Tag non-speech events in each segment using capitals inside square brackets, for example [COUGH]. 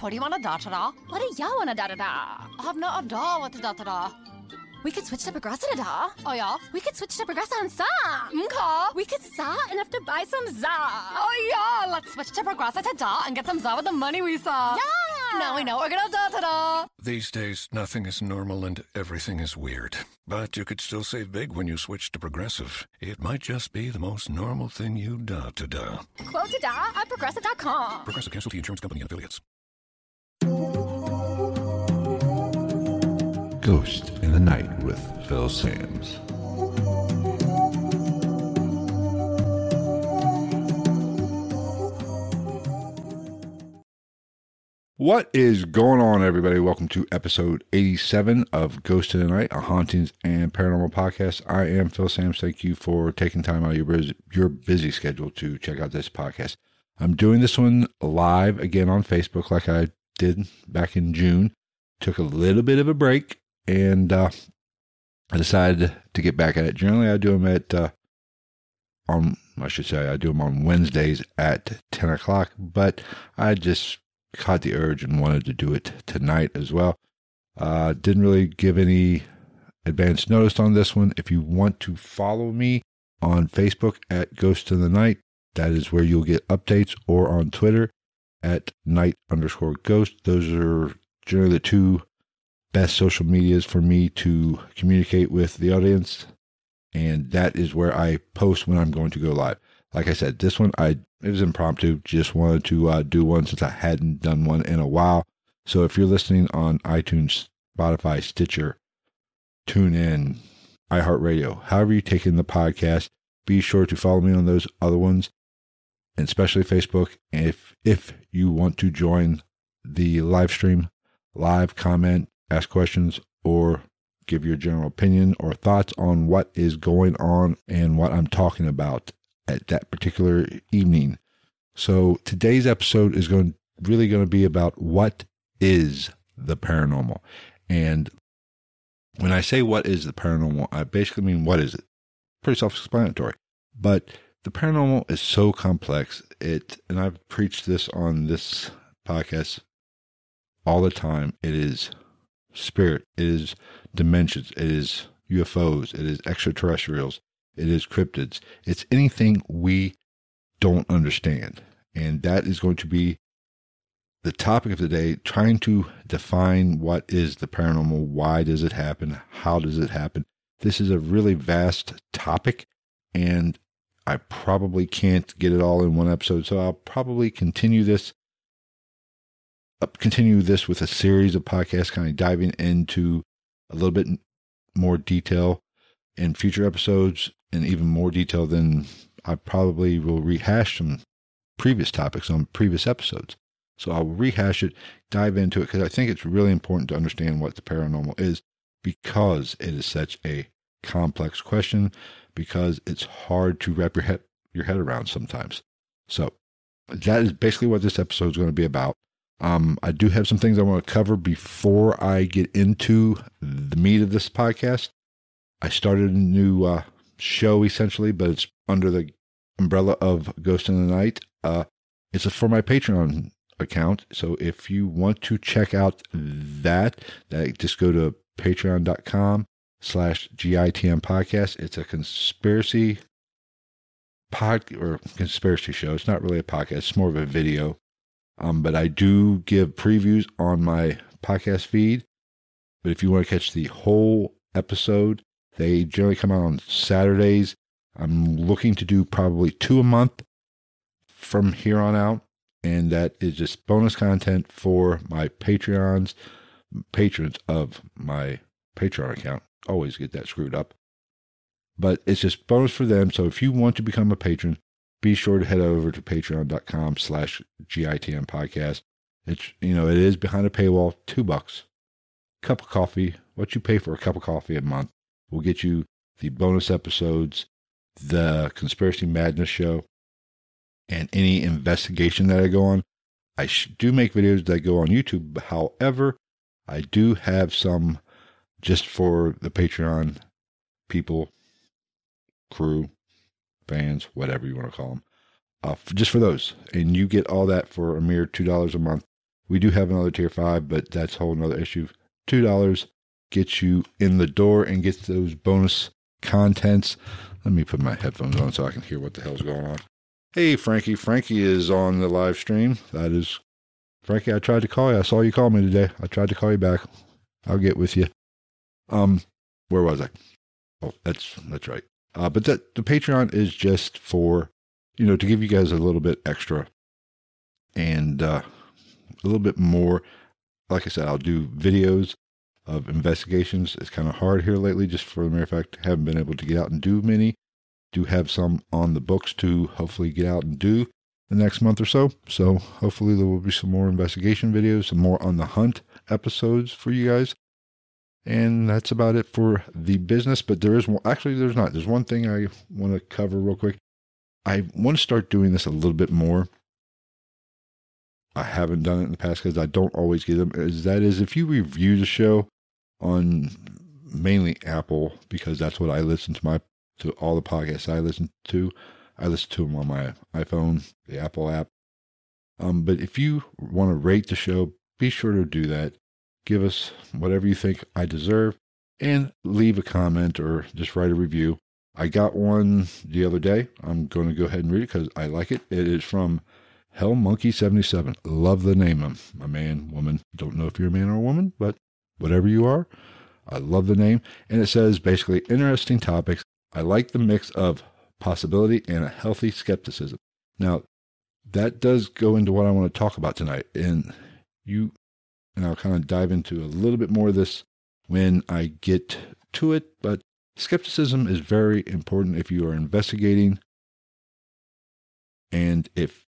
What do you want to da da da? What do you want to da da da? I have no idea what to da da da. We could switch to Progressa to da. Oh yeah? We could switch to Progressa and sa. Okay. We could sa enough to buy some za. Oh yeah, let's switch to Progressa to da and get some za with the money we saw. Yeah. Now we know we're gonna da da da. These days, nothing is normal and everything is weird. But you could still save big when you switch to Progressive. It might just be the most normal thing you da to da. Quote to da at progressive.com. Progressive Casualty Insurance Company and affiliates. Ghost in the Night with Phil Sams. What is going on, everybody? Welcome to episode 87 of Ghost in the Night, a hauntings and paranormal podcast. I am Phil Sams. Thank you for taking time out of your your busy schedule to check out this podcast. I'm doing this one live again on Facebook, like I did back in June. Took a little bit of a break, and uh, I decided to get back at it. Generally, I do them at uh, on I should say I do them on Wednesdays at ten o'clock, but I just caught the urge and wanted to do it tonight as well. Uh, didn't really give any advance notice on this one. If you want to follow me on Facebook at Ghost in the Night, that is where you'll get updates, or on Twitter at night underscore ghost. Those are generally the two best social medias for me to communicate with the audience. And that is where I post when I'm going to go live. Like I said, this one I it was impromptu. Just wanted to uh, do one since I hadn't done one in a while. So if you're listening on iTunes, Spotify, Stitcher, TuneIn, iHeartRadio, however you take in the podcast, be sure to follow me on those other ones, and especially Facebook. If if you want to join the live stream, live comment, ask questions, or give your general opinion or thoughts on what is going on and what I'm talking about at that particular evening. So today's episode is going really going to be about what is the paranormal. And when I say what is the paranormal, I basically mean what is it? Pretty self-explanatory. But the paranormal is so complex. It and I've preached this on this podcast all the time. It is spirit, it is dimensions, it is UFOs, it is extraterrestrials, it is cryptids. It's anything we don't understand. And that is going to be the topic of the day trying to define what is the paranormal, why does it happen, how does it happen. This is a really vast topic, and I probably can't get it all in one episode, so I'll probably continue this uh, continue this with a series of podcasts kind of diving into a little bit more detail in future episodes and even more detail than I probably will rehash some previous topics on previous episodes. So I'll rehash it, dive into it, because I think it's really important to understand what the paranormal is because it is such a complex question, because it's hard to wrap your head, your head around sometimes. So that is basically what this episode is going to be about. Um, I do have some things I want to cover before I get into the meat of this podcast. I started a new uh, show essentially, but it's under the umbrella of Ghost in the Night. Uh, it's for my Patreon account. So if you want to check out that, that just go to patreon.com slash GITN podcast. It's a conspiracy pod or conspiracy show. It's not really a podcast. It's more of a video. Um, but I do give previews on my podcast feed. But if you want to catch the whole episode, they generally come out on Saturdays. I'm looking to do probably two a month from here on out. And that is just bonus content for my Patreons, patrons of my Patreon account. Always get that screwed up. But it's just bonus for them. So if you want to become a patron, be sure to head over to patreon.com slash GITN podcast. It's you know it is behind a paywall, two bucks, cup of coffee. What you pay for a cup of coffee a month will get you the bonus episodes, the conspiracy madness show, and any investigation that I go on. I do make videos that go on YouTube. However, I do have some just for the Patreon people, crew, fans, whatever you want to call them, uh, just for those. And you get all that for a mere $2 a month. We do have another tier five, but that's a whole nother issue. $2 gets you in the door and gets those bonus contents. Let me put my headphones on so I can hear what the hell's going on. Hey, Frankie. Frankie is on the live stream. That is Frankie. I tried to call you. I saw you call me today. I tried to call you back. I'll get with you. Um, where was I? Oh, that's that's right. Uh, but that the Patreon is just for you know to give you guys a little bit extra and uh, a little bit more. Like I said, I'll do videos of investigations. It's kind of hard here lately, just for the mere fact haven't been able to get out and do many. Do have some on the books to hopefully get out and do the next month or so. So hopefully there will be some more investigation videos, some more on the hunt episodes for you guys. And that's about it for the business. But there is one, actually, there's not. There's one thing I want to cover real quick. I want to start doing this a little bit more. I haven't done it in the past because I don't always get them. Is that is if you review the show on mainly Apple because that's what I listen to my to all the podcasts I listen to. I listen to them on my iPhone, the Apple app. Um, but if you want to rate the show, be sure to do that. Give us whatever you think I deserve and leave a comment or just write a review. I got one the other day. I'm going to go ahead and read it because I like it. It is from Hell Monkey 77. Love the name of a man, woman. Don't know if you're a man or a woman, but whatever you are, I love the name. And it says basically interesting topics. I like the mix of possibility and a healthy skepticism. Now, that does go into what I want to talk about tonight. And you, and I'll kind of dive into a little bit more of this when I get to it. But skepticism is very important if you are investigating. And if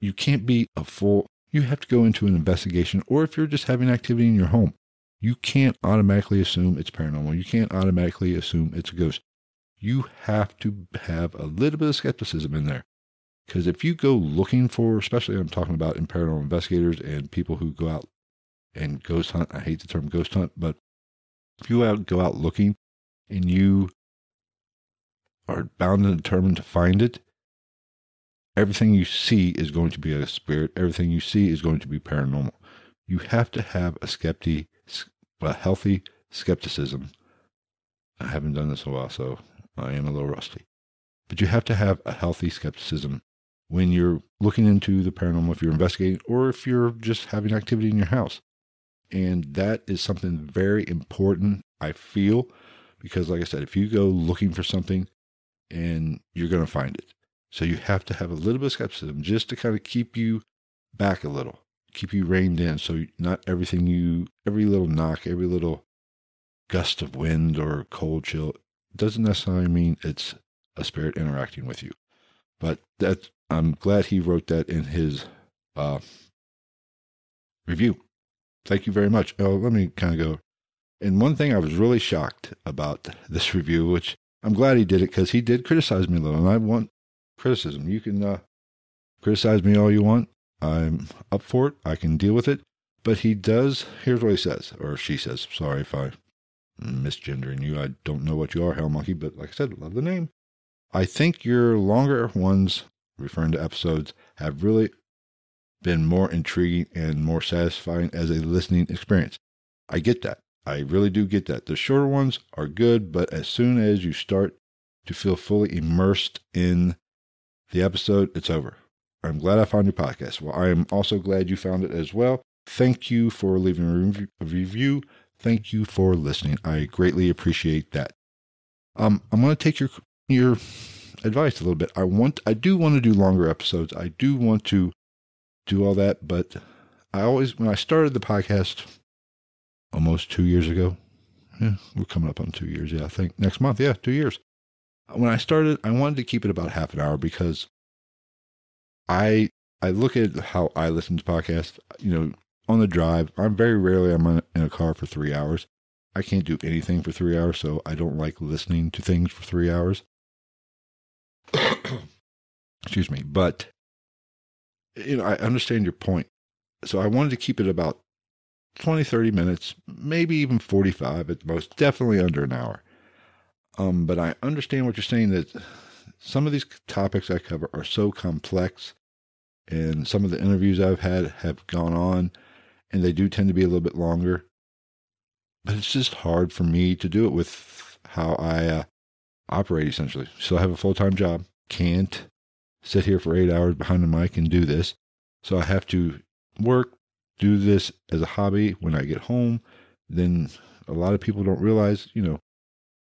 you can't be a full, you have to go into an investigation, or if you're just having activity in your home, you can't automatically assume it's paranormal. You can't automatically assume it's a ghost you have to have a little bit of skepticism in there. Because if you go looking for, especially I'm talking about in paranormal investigators and people who go out and ghost hunt, I hate the term ghost hunt, but if you out, go out looking and you are bound and determined to find it, everything you see is going to be a spirit. Everything you see is going to be paranormal. You have to have a skepti, a healthy skepticism. I haven't done this in a while, so I am a little rusty. But you have to have a healthy skepticism when you're looking into the paranormal, if you're investigating, or if you're just having activity in your house. And that is something very important, I feel, because, like I said, if you go looking for something and you're going to find it. So you have to have a little bit of skepticism just to kind of keep you back a little, keep you reined in. So not everything you, every little knock, every little gust of wind or cold chill doesn't necessarily mean it's a spirit interacting with you. But that I'm glad he wrote that in his uh, review. Thank you very much. Oh, let me kind of go. And one thing I was really shocked about [LAUGHS] this review, which I'm glad he did it because he did criticize me a little, and I want criticism. You can uh, criticize me all you want. I'm up for it. I can deal with it. But he does. Here's what he says, or she says. Sorry if I misgendering you. I don't know what you are, Hell Monkey, but like I said, love the name. I think your longer ones, referring to episodes, have really been more intriguing and more satisfying as a listening experience. I get that. I really do get that. The shorter ones are good, but as soon as you start to feel fully immersed in the episode, it's over. I'm glad I found your podcast. Well, I am also glad you found it as well. Thank you for leaving a review. Thank you for listening. I greatly appreciate that. Um, I'm going to take your your advice a little bit. I want, I do want to do longer episodes. I do want to do all that, but I always, when I started the podcast almost two years ago, yeah, we're coming up on two years. Yeah, I think next month. Yeah, two years. When I started, I wanted to keep it about half an hour because I I look at how I listen to podcasts. You know, on the drive, I'm very rarely I'm in a car for three hours. I can't do anything for three hours, so I don't like listening to things for three hours. [COUGHS] Excuse me, but you know, I understand your point. So I wanted to keep it about 20, 30 minutes, maybe even 45 at the most, definitely under an hour. Um, but I understand what you're saying that some of these topics I cover are so complex, and some of the interviews I've had have gone on, and they do tend to be a little bit longer. But it's just hard for me to do it with how I uh, operate essentially. So I have a full time job, can't sit here for eight hours behind the mic and do this. So I have to work, do this as a hobby when I get home. Then a lot of people don't realize, you know,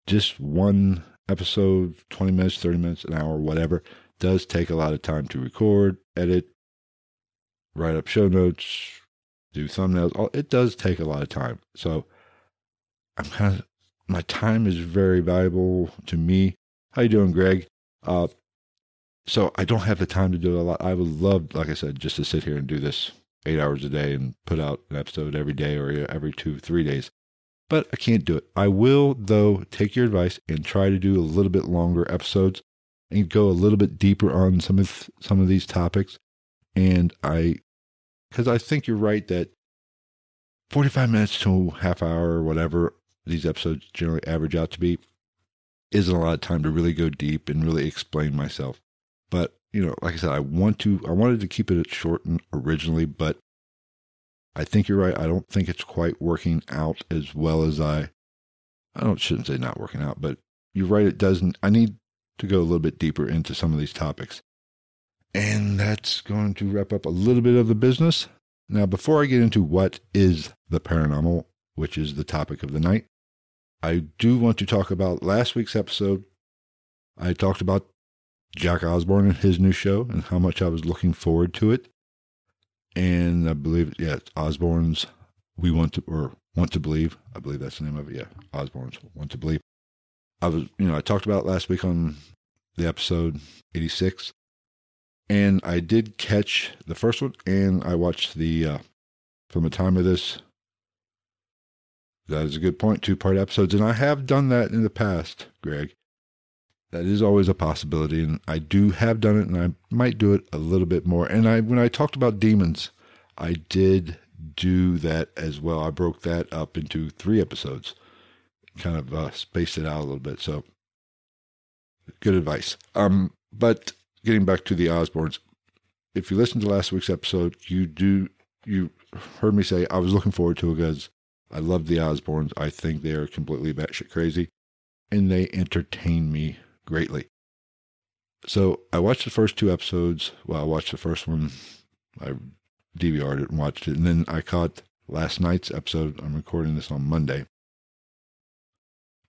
just one episode, 20 minutes, 30 minutes, an hour, whatever, does take a lot of time to record, edit, write up show notes, do thumbnails. It does take a lot of time. So I'm kind of, my time is very valuable to me. How you doing, Greg? Uh, so I don't have the time to do a lot. I would love, like I said, just to sit here and do this eight hours a day and put out an episode every day or every two, three days. But I can't do it. I will, though, take your advice and try to do a little bit longer episodes and go a little bit deeper on some of some of these topics. And I, because I think you're right that 45 minutes to half hour or whatever these episodes generally average out to be isn't a lot of time to really go deep and really explain myself. But, you know, like I said, I want to, I wanted to keep it short and originally, but I think you're right. I don't think it's quite working out as well as I, I don't, shouldn't say not working out, but you're right. It doesn't, I need to go a little bit deeper into some of these topics. And that's going to wrap up a little bit of the business. Now, before I get into what is the paranormal, which is the topic of the night, I do want to talk about last week's episode. I talked about Jack Osbourne and his new show and how much I was looking forward to it. And I believe, yeah, Osbourne's We Want to, or Want to Believe. I believe that's the name of it. Yeah, Osbourne's Want to Believe. I was, you know, I talked about last week on the episode 86. And I did catch the first one and I watched the, uh, from the time of this, that is a good point, two part episodes. And I have done that in the past, Greg. That is always a possibility, and I do have done it, and I might do it a little bit more. And I, when I talked about demons, I did do that as well. I broke that up into three episodes, kind of uh, spaced it out a little bit. So, good advice. Um, but getting back to the Osbournes, if you listened to last week's episode, you do you heard me say I was looking forward to it because I love the Osbournes. I think they are completely batshit crazy, and they entertain me greatly. So I watched the first two episodes. Well, I watched the first one. I DVR'd it and watched it. And then I caught last night's episode. I'm recording this on Monday.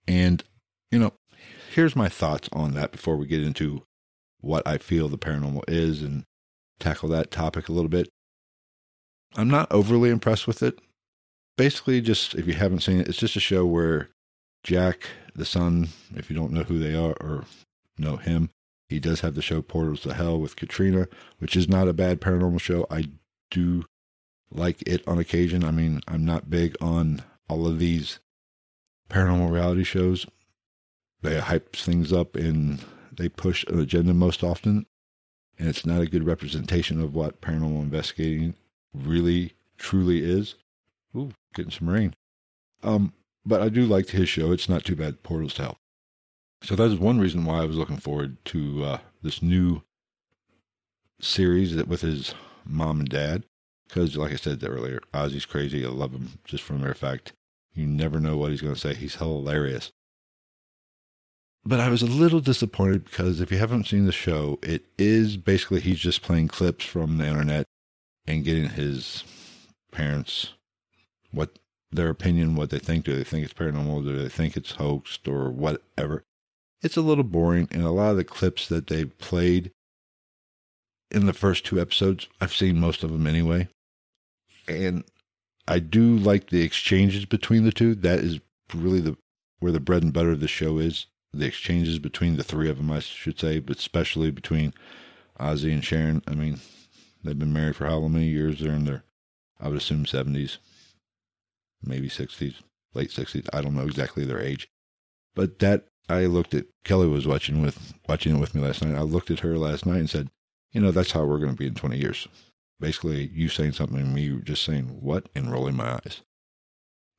And, you know, here's my thoughts on that before we get into what I feel the paranormal is and tackle that topic a little bit. I'm not overly impressed with it. Basically, just if you haven't seen it, it's just a show where Jack, the son, if you don't know who they are or know him, he does have the show Portals to Hell with Katrina, which is not a bad paranormal show. I do like it on occasion. I mean, I'm not big on all of these paranormal reality shows. They hype things up and they push an agenda most often, and it's not a good representation of what paranormal investigating really truly is. Ooh, getting some rain. Um, but I do like his show. It's not too bad. Portals to Hell. So that is one reason why I was looking forward to uh, this new series that with his mom and dad. Because, like I said earlier, Ozzy's crazy. I love him just for the mere fact you never know what he's going to say. He's hilarious. But I was a little disappointed because if you haven't seen the show, it is basically he's just playing clips from the internet and getting his parents what their opinion, what they think. Do they think it's paranormal? Do they think it's hoaxed or whatever? It's a little boring, and a lot of the clips that they played in the first two episodes, I've seen most of them anyway. And I do like the exchanges between the two. That is really the where the bread and butter of the show is. The exchanges between the three of them, I should say, but especially between Ozzy and Sharon. I mean, They've been married for how many years? They're in their, I would assume, 70s, maybe 60s, late 60s. I don't know exactly their age. But that, I looked at, Kelly was watching with watching it with me last night. I looked at her last night and said, you know, that's how we're going to be in 20 years. Basically, you saying something and me just saying, what? And rolling my eyes.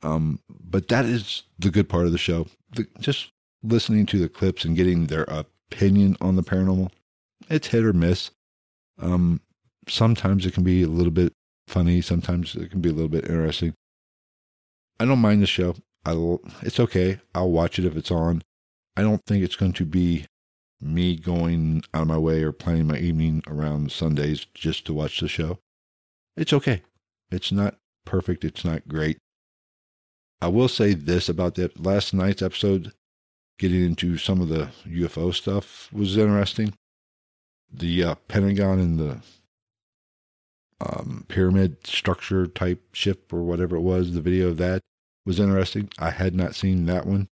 Um, but that is the good part of the show. The, just listening to the clips and getting their opinion on the paranormal. It's hit or miss. Um, sometimes it can be a little bit funny. Sometimes it can be a little bit interesting. I don't mind the show. I it's okay. I'll watch it if it's on. I don't think it's going to be me going out of my way or planning my evening around Sundays just to watch the show. It's okay. It's not perfect. It's not great. I will say this about that last night's episode, getting into some of the UFO stuff was interesting. The uh, Pentagon and the um, pyramid structure type ship or whatever it was, the video of that was interesting. I had not seen that one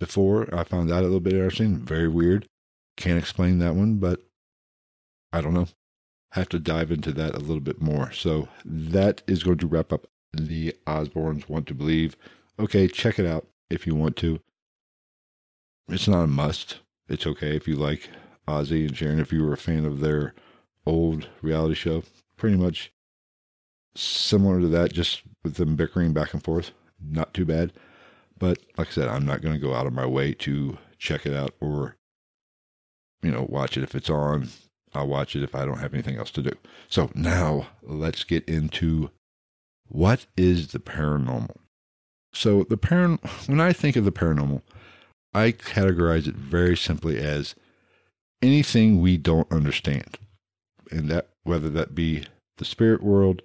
before. I found that a little bit interesting. Very weird. Can't explain that one, but I don't know. Have to dive into that a little bit more. So that is going to wrap up the Osbournes Want to Believe. Okay, check it out if you want to. It's not a must. It's okay if you like Ozzy and Sharon, if you were a fan of their old reality show. Pretty much similar to that, just with them bickering back and forth. Not too bad. But like I said, I'm not going to go out of my way to check it out or, you know, watch it if it's on. I'll watch it if I don't have anything else to do. So now let's get into what is the paranormal? So the paran when I think of the paranormal, I categorize it very simply as anything we don't understand. And that whether that be the spirit world,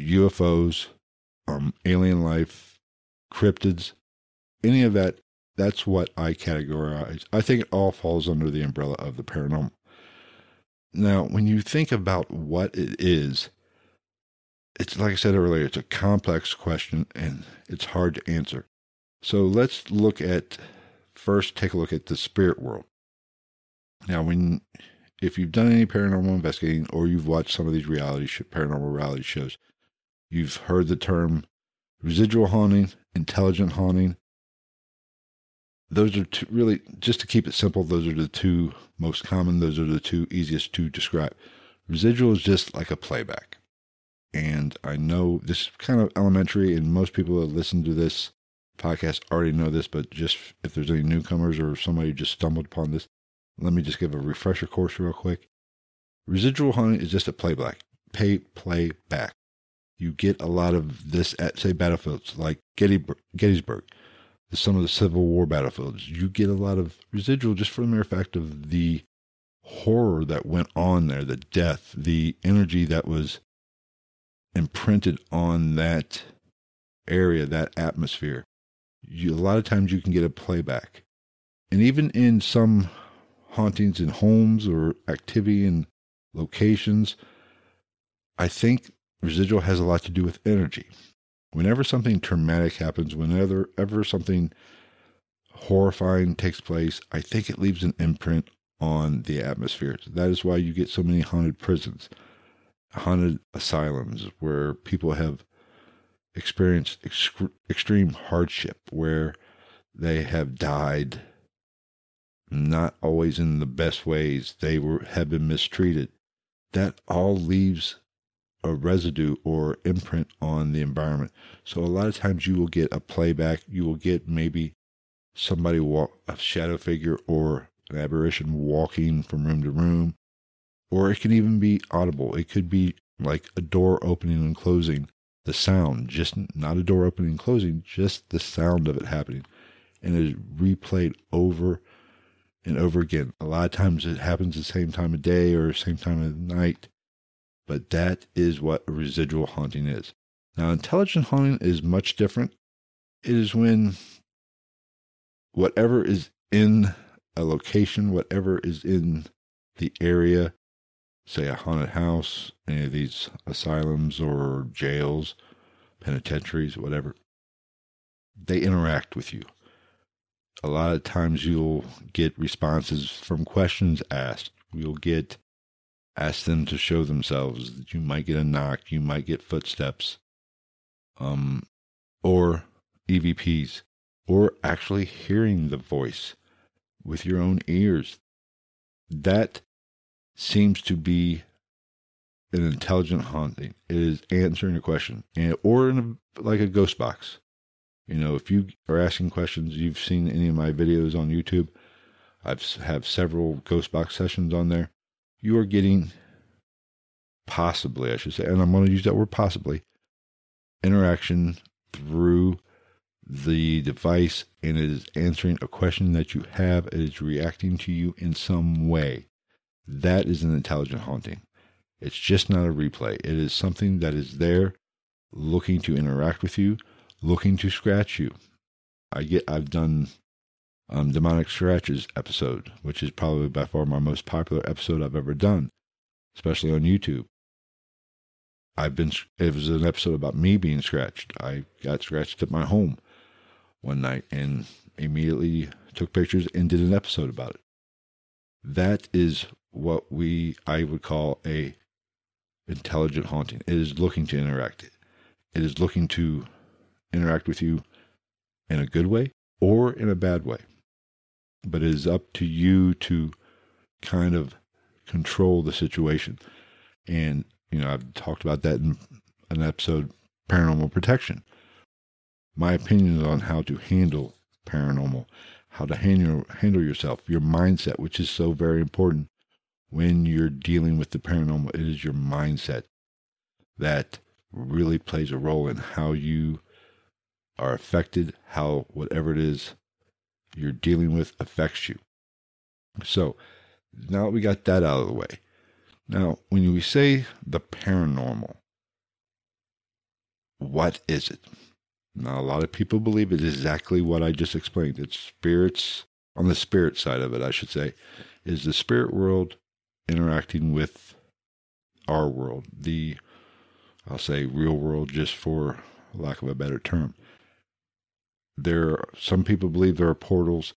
UFOs, um, alien life, cryptids, any of that, that's what I categorize. I think it all falls under the umbrella of the paranormal. Now, when you think about what it is, it's like I said earlier, it's a complex question and it's hard to answer. So let's look at first take a look at the spirit world. Now, when if you've done any paranormal investigating or you've watched some of these reality sh- paranormal reality shows, you've heard the term residual haunting, intelligent haunting. Those are two, really just to keep it simple. Those are the two most common. Those are the two easiest to describe. Residual is just like a playback and I know this is kind of elementary, and most people that listen to this podcast already know this, but just if there's any newcomers or somebody just stumbled upon this, let me just give a refresher course real quick. Residual haunting is just a playback, pay play back. You get a lot of this at say battlefields like Gettysburg, some of the Civil War battlefields. You get a lot of residual just for the mere fact of the horror that went on there, the death, the energy that was imprinted on that area, that atmosphere. You, a lot of times you can get a playback. And even in some hauntings in homes or activity in locations, I think residual has a lot to do with energy. Whenever something traumatic happens, whenever ever something horrifying takes place, I think it leaves an imprint on the atmosphere. That is why you get so many haunted prisons haunted asylums where people have experienced ex- extreme hardship, where they have died not always in the best ways. They were have been mistreated. That all leaves a residue or imprint on the environment. So a lot of times you will get a playback. You will get maybe somebody walk a shadow figure or an apparition walking from room to room or it can even be audible. It could be like a door opening and closing, the sound, just not a door opening and closing, just the sound of it happening. And it is replayed over and over again. A lot of times it happens the same time of day or same time of night, but that is what residual haunting is. Now, intelligent haunting is much different. It is when whatever is in a location, whatever is in the area say a haunted house, any of these asylums or jails, penitentiaries, whatever, they interact with you. A lot of times you'll get responses from questions asked. You'll get ask them to show themselves. That You might get a knock, you might get footsteps, um, or EVPs, or actually hearing the voice with your own ears. That seems to be an intelligent haunting. It is answering a question, and or in a, like a ghost box. You know, if you are asking questions, you've seen any of my videos on YouTube. I've have several ghost box sessions on there. You are getting possibly, I should say, and I'm going to use that word possibly, interaction through the device and it is answering a question that you have. It is reacting to you in some way. That is an intelligent haunting. It's just not a replay. It is something that is there looking to interact with you, looking to scratch you. I get I've done um, demonic scratches episode, which is probably by far my most popular episode I've ever done, especially on YouTube. I've been it was an episode about me being scratched. I got scratched at my home one night and immediately took pictures and did an episode about it. That is what we I would call a intelligent haunting. It is looking to interact. It is looking to interact with you in a good way or in a bad way. But it is up to you to kind of control the situation. And, you know, I've talked about that in an episode, Paranormal Protection. My opinions on how to handle paranormal, how to handle, handle yourself, your mindset, which is so very important when you're dealing with the paranormal. It is your mindset that really plays a role in how you are affected, how whatever it is you're dealing with affects you. So now we got that out of the way. Now, when we say the paranormal, what is it? Now, a lot of people believe it's exactly what I just explained. It's spirits, on the spirit side of it, I should say, is the spirit world interacting with our world, the, I'll say, real world, just for lack of a better term. There, some people believe there are portals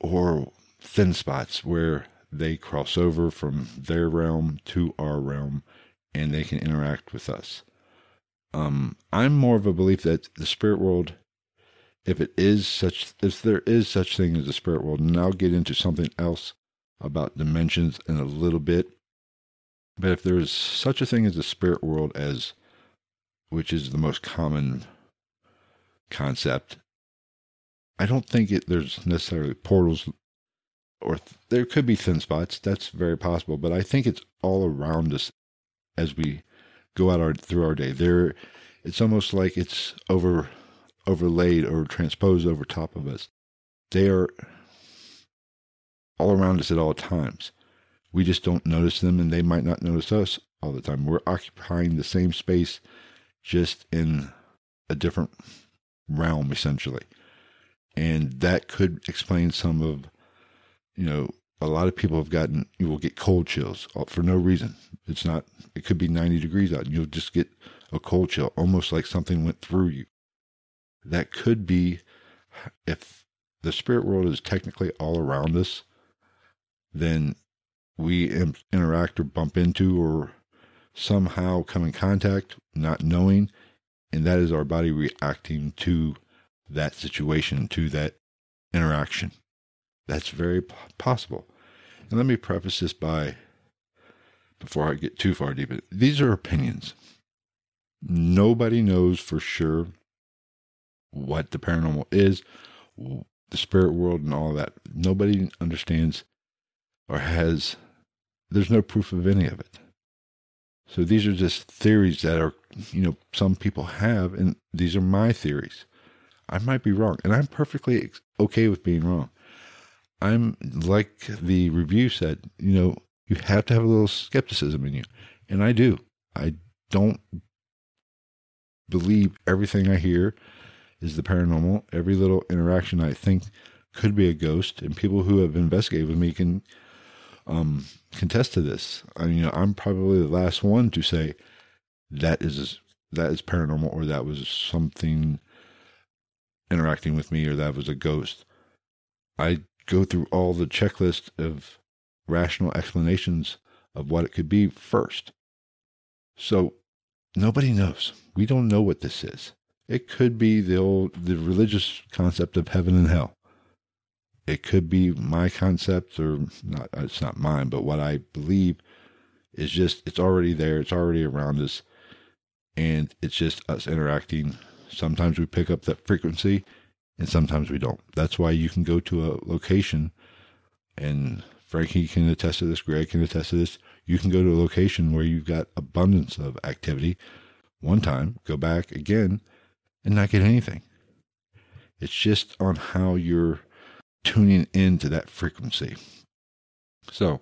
or thin spots where they cross over from their realm to our realm and they can interact with us. Um, I'm more of a belief that the spirit world, if it is such, if there is such thing as the spirit world, and I'll get into something else about dimensions in a little bit. But if there is such a thing as the spirit world, as which is the most common concept, I don't think it, there's necessarily portals, or th- there could be thin spots. That's very possible. But I think it's all around us as we go out our through our day. There, it's almost like it's over overlaid or transposed over top of us. They are all around us at all times. We just don't notice them, and they might not notice us all the time. We're occupying the same space, just in a different realm, essentially. And that could explain some of, you know, a lot of people have gotten, you will get cold chills uh, for no reason. It's not, it could be 90 degrees out, and you'll just get a cold chill, almost like something went through you. That could be if the spirit world is technically all around us, then we interact or bump into or somehow come in contact, not knowing, and that is our body reacting to that situation, to that interaction. That's very possible. And let me preface this by, before I get too far deep, these are opinions. Nobody knows for sure what the paranormal is, the spirit world, and all that. Nobody understands or has, there's no proof of any of it. So these are just theories that are, you know, some people have, and these are my theories. I might be wrong, and I'm perfectly okay with being wrong. I'm like the review said, you know, you have to have a little skepticism in you, and I do. I don't believe everything I hear is the paranormal. Every little interaction I think could be a ghost, and people who have investigated with me can um, contest to this. I mean, I'm probably the last one to say that is that is paranormal or that was something interacting with me or that was a ghost. I go through all the checklist of rational explanations of what it could be first. So nobody knows. We don't know what this is. It could be the old the religious concept of heaven and hell. It could be my concept or not it's not mine, but what I believe is just it's already there, it's already around us and it's just us interacting. Sometimes we pick up that frequency and sometimes we don't. That's why you can go to a location and Frankie can attest to this, Greg can attest to this. You can go to a location where you've got abundance of activity one time, go back again, and not get anything. It's just on how you're tuning into that frequency. So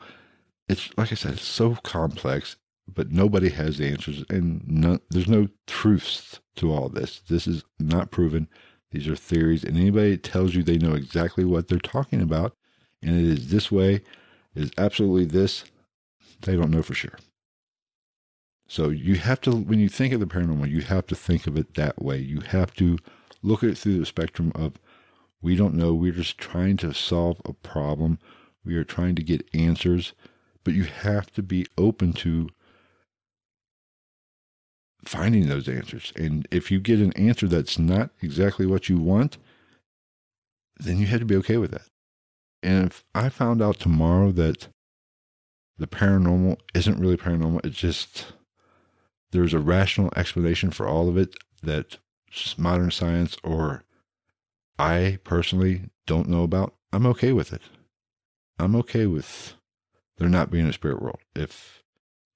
it's like I said, it's so complex, but nobody has the answers, and there's no truths to all this. This is not proven. These are theories, and anybody that tells you they know exactly what they're talking about, and it is this way, is absolutely this, they don't know for sure. So you have to, when you think of the paranormal, you have to think of it that way. You have to look at it through the spectrum of we don't know. We're just trying to solve a problem. We are trying to get answers, but you have to be open to finding those answers. And if you get an answer that's not exactly what you want, then you have to be okay with that. And if I found out tomorrow that the paranormal isn't really paranormal, it's just there's a rational explanation for all of it that modern science or I personally don't know about, I'm okay with it. I'm okay with there not being a spirit world. If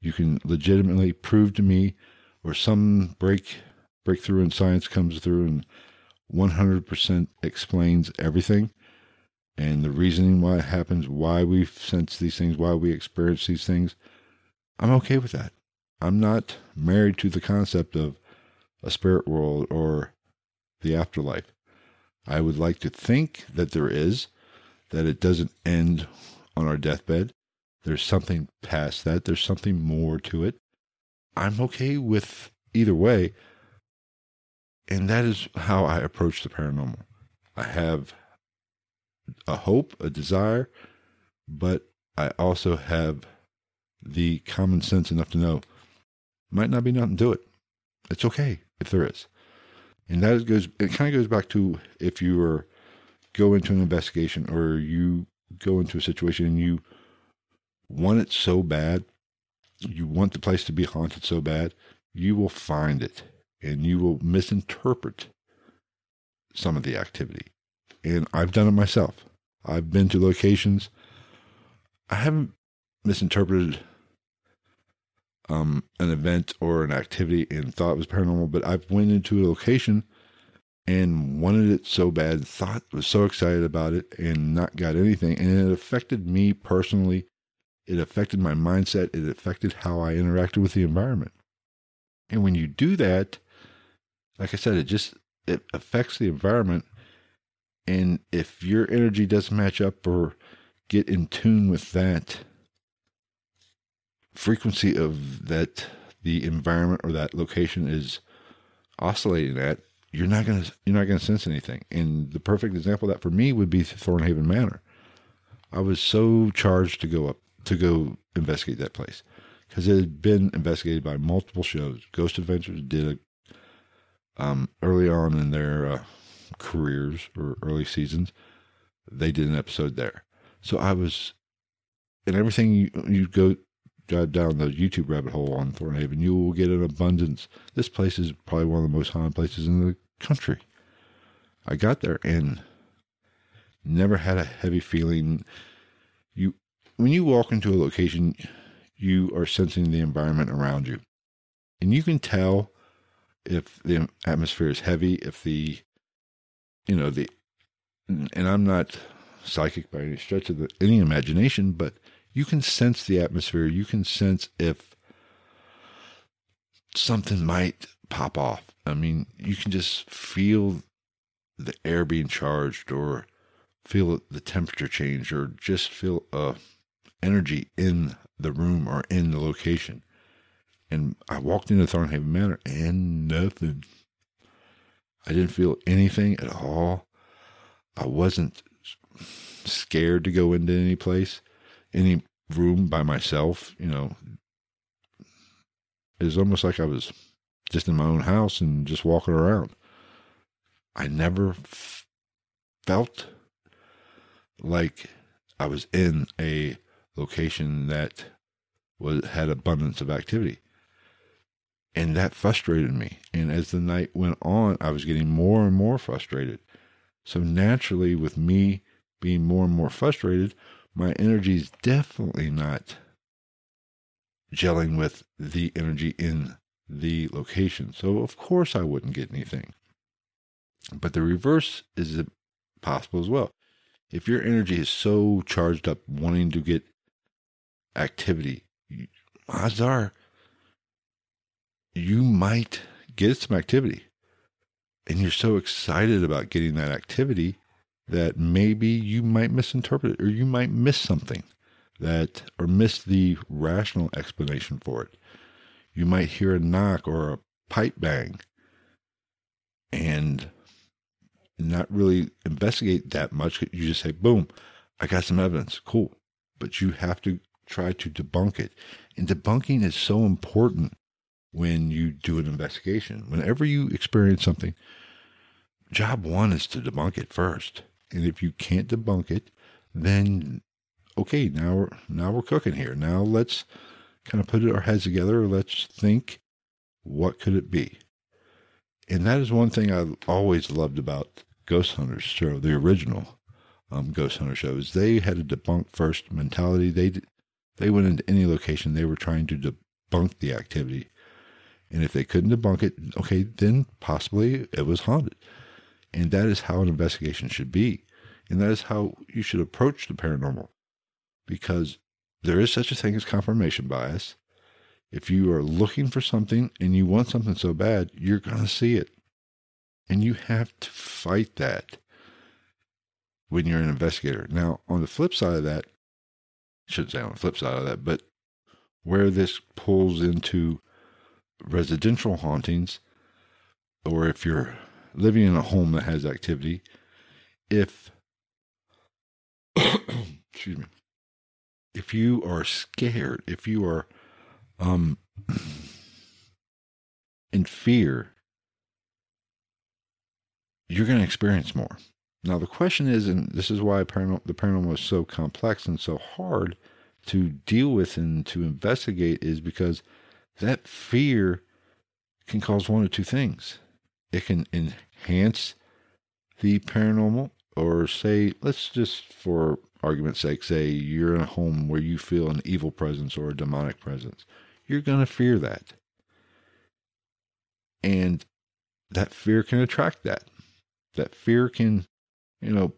you can legitimately prove to me or some break breakthrough in science comes through and 100% explains everything and the reasoning why it happens, why we sense these things, why we experience these things, I'm okay with that. I'm not married to the concept of a spirit world or the afterlife. I would like to think that there is, that it doesn't end on our deathbed. There's something past that, there's something more to it. I'm okay with either way. And that is how I approach the paranormal. I have a hope, a desire, but I also have the common sense enough to know might not be nothing to it. It's okay if there is. And that goes, it kind of goes back to if you are go into an investigation or you go into a situation and you want it so bad, you want the place to be haunted so bad, you will find it and you will misinterpret some of the activity. And I've done it myself. I've been to locations. I haven't misinterpreted um, an event or an activity and thought it was paranormal, but I've went into a location and wanted it so bad, thought was so excited about it, and not got anything, and it affected me personally. It affected my mindset. It affected how I interacted with the environment. And when you do that, like I said, it just it affects the environment. And if your energy doesn't match up or get in tune with that, frequency of that the environment or that location is oscillating at, you're not gonna you're not gonna sense anything. And the perfect example of that for me would be Thornhaven Manor. I was so charged to go up to go investigate that place because it had been investigated by multiple shows. Ghost Adventures did a um, early on in their uh, careers or early seasons. They did an episode there, so I was, and everything you you go dive down the YouTube rabbit hole on Thornhaven, you will get an abundance. This place is probably one of the most haunted places in the country. I got there and never had a heavy feeling. You, when you walk into a location, you are sensing the environment around you, and you can tell if the atmosphere is heavy, if the, you know the, and I'm not psychic by any stretch of the, any imagination, but you can sense the atmosphere. You can sense if something might pop off. I mean, you can just feel the air being charged or feel the temperature change or just feel a energy in the room or in the location. And I walked into Thornhaven Manor and nothing. I didn't feel anything at all. I wasn't scared to go into any place any room by myself, you know, it was almost like I was just in my own house and just walking around. I never f- felt like I was in a location that was had abundance of activity. And that frustrated me. And as the night went on, I was getting more and more frustrated. So naturally, with me being more and more frustrated, my energy is definitely not gelling with the energy in the location. So, of course, I wouldn't get anything. But the reverse is possible as well. If your energy is so charged up wanting to get activity, odds are you might get some activity. And you're so excited about getting that activity that maybe you might misinterpret it or you might miss something that or miss the rational explanation for it. You might hear a knock or a pipe bang and not really investigate that much. You just say, boom, I got some evidence. Cool. But you have to try to debunk it. And debunking is so important when you do an investigation. Whenever you experience something, job one is to debunk it first. And if you can't debunk it, then okay, now we're now we're cooking here. Now let's kind of put our heads together. Let's think what could it be? And that is one thing I always loved about Ghost Hunters show, the original um, Ghost Hunter show, is they had a debunk first mentality. They they went into any location, they were trying to debunk the activity. And if they couldn't debunk it, okay, then possibly it was haunted. And that is how an investigation should be. And that is how you should approach the paranormal. Because there is such a thing as confirmation bias. If you are looking for something and you want something so bad, you're going to see it. And you have to fight that when you're an investigator. Now, on the flip side of that, I shouldn't say on the flip side of that, but where this pulls into residential hauntings, or if you're living in a home that has activity, if [COUGHS] excuse me, if you are scared, if you are um [CLEARS THROAT] in fear, you're going to experience more. Now the question is, and this is why paranormal, the paranormal is so complex and so hard to deal with and to investigate, is because that fear can cause one of two things. It can enhance the paranormal, or say, let's just for argument's sake, say you're in a home where you feel an evil presence or a demonic presence. You're going to fear that. And that fear can attract that. That fear can, you know,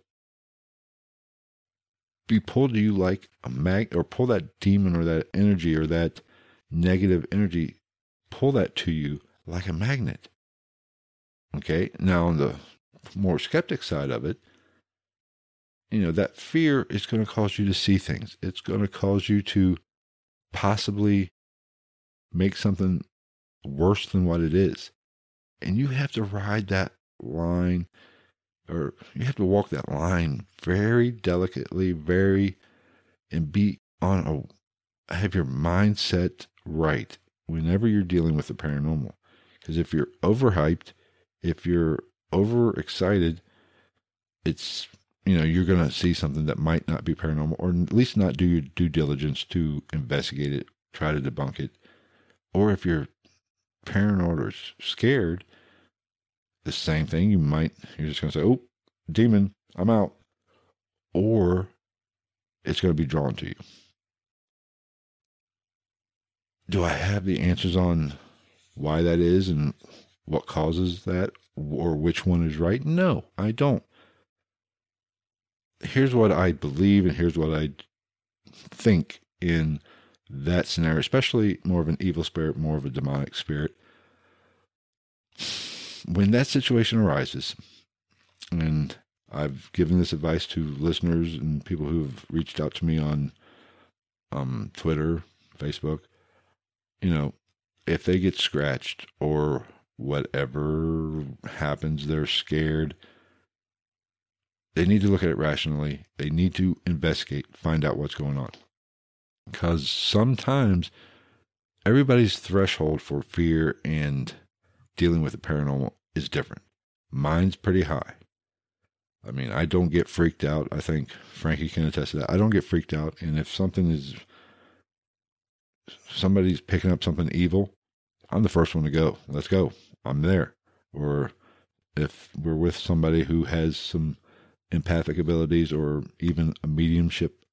be pulled to you like a mag or pull that demon or that energy or that negative energy, pull that to you like a magnet. Okay. Now, on the more skeptic side of it, you know, that fear is going to cause you to see things. It's going to cause you to possibly make something worse than what it is. And you have to ride that line or you have to walk that line very delicately, very, and be on a, have your mindset right whenever you're dealing with the paranormal. Because if you're overhyped, if you're overexcited, it's, you know, you're going to see something that might not be paranormal, or at least not do your due diligence to investigate it, try to debunk it. Or if you're paranoid or scared, the same thing. You might, you're just going to say, oh, demon, I'm out. Or it's going to be drawn to you. Do I have the answers on why that is and what causes that or which one is right? No, I don't. Here's what I believe and here's what I think in that scenario, especially more of an evil spirit, more of a demonic spirit when that situation arises, and I've given this advice to listeners and people who have reached out to me on um, Twitter, Facebook, you know, if they get scratched or whatever happens, they're scared. They need to look at it rationally. They need to investigate, find out what's going on. because sometimes everybody's threshold for fear and dealing with the paranormal is different. Mine's pretty high. I mean, I don't get freaked out. I think Frankie can attest to that. I don't get freaked out. And if something is, somebody's picking up something evil, I'm the first one to go. Let's go. I'm there. Or if we're with somebody who has some empathic abilities or even a mediumship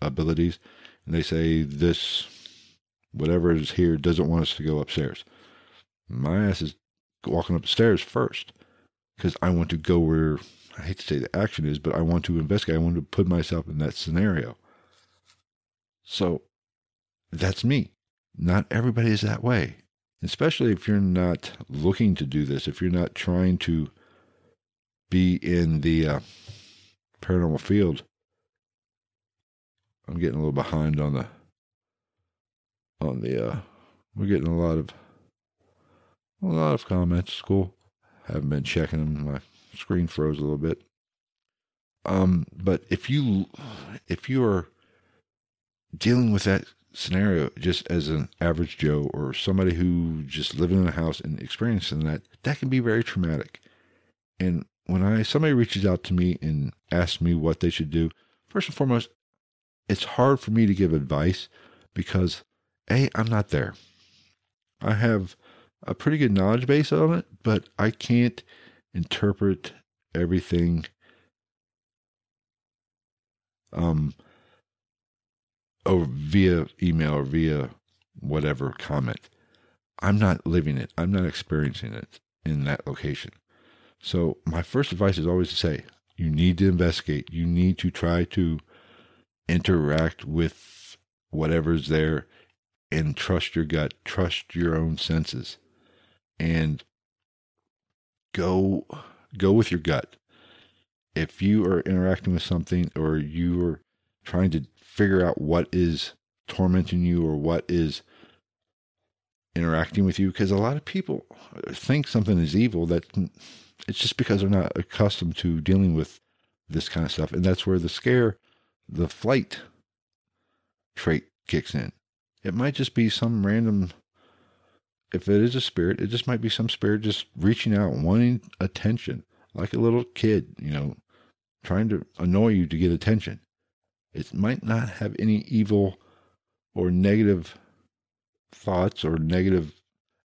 abilities, and they say this, whatever is here, doesn't want us to go upstairs. My ass is walking up the stairs first because I want to go where I hate to say the action is, but I want to investigate. I want to put myself in that scenario. So that's me. Not everybody is that way, especially if you're not looking to do this, if you're not trying to be in the uh, paranormal field. I'm getting a little behind on the on the uh we're getting a lot of a lot of comments. Cool. Haven't been checking them. My screen froze a little bit. Um, but if you if you are dealing with that scenario just as an average Joe or somebody who just living in a house and experiencing that, that can be very traumatic. And when I somebody reaches out to me and asks me what they should do, first and foremost, it's hard for me to give advice because a I'm not there. I have a pretty good knowledge base on it, but I can't interpret everything um or via email or via whatever comment. I'm not living it. I'm not experiencing it in that location. So my first advice is always to say, you need to investigate. You need to try to interact with whatever's there and trust your gut, trust your own senses and go go with your gut. If you are interacting with something or you are trying to figure out what is tormenting you or what is interacting with you because a lot of people think something is evil that it's just because they're not accustomed to dealing with this kind of stuff. And that's where the scare, the flight trait kicks in. It might just be some random, if it is a spirit, it just might be some spirit just reaching out, wanting attention, like a little kid, you know, trying to annoy you to get attention. It might not have any evil or negative thoughts or negative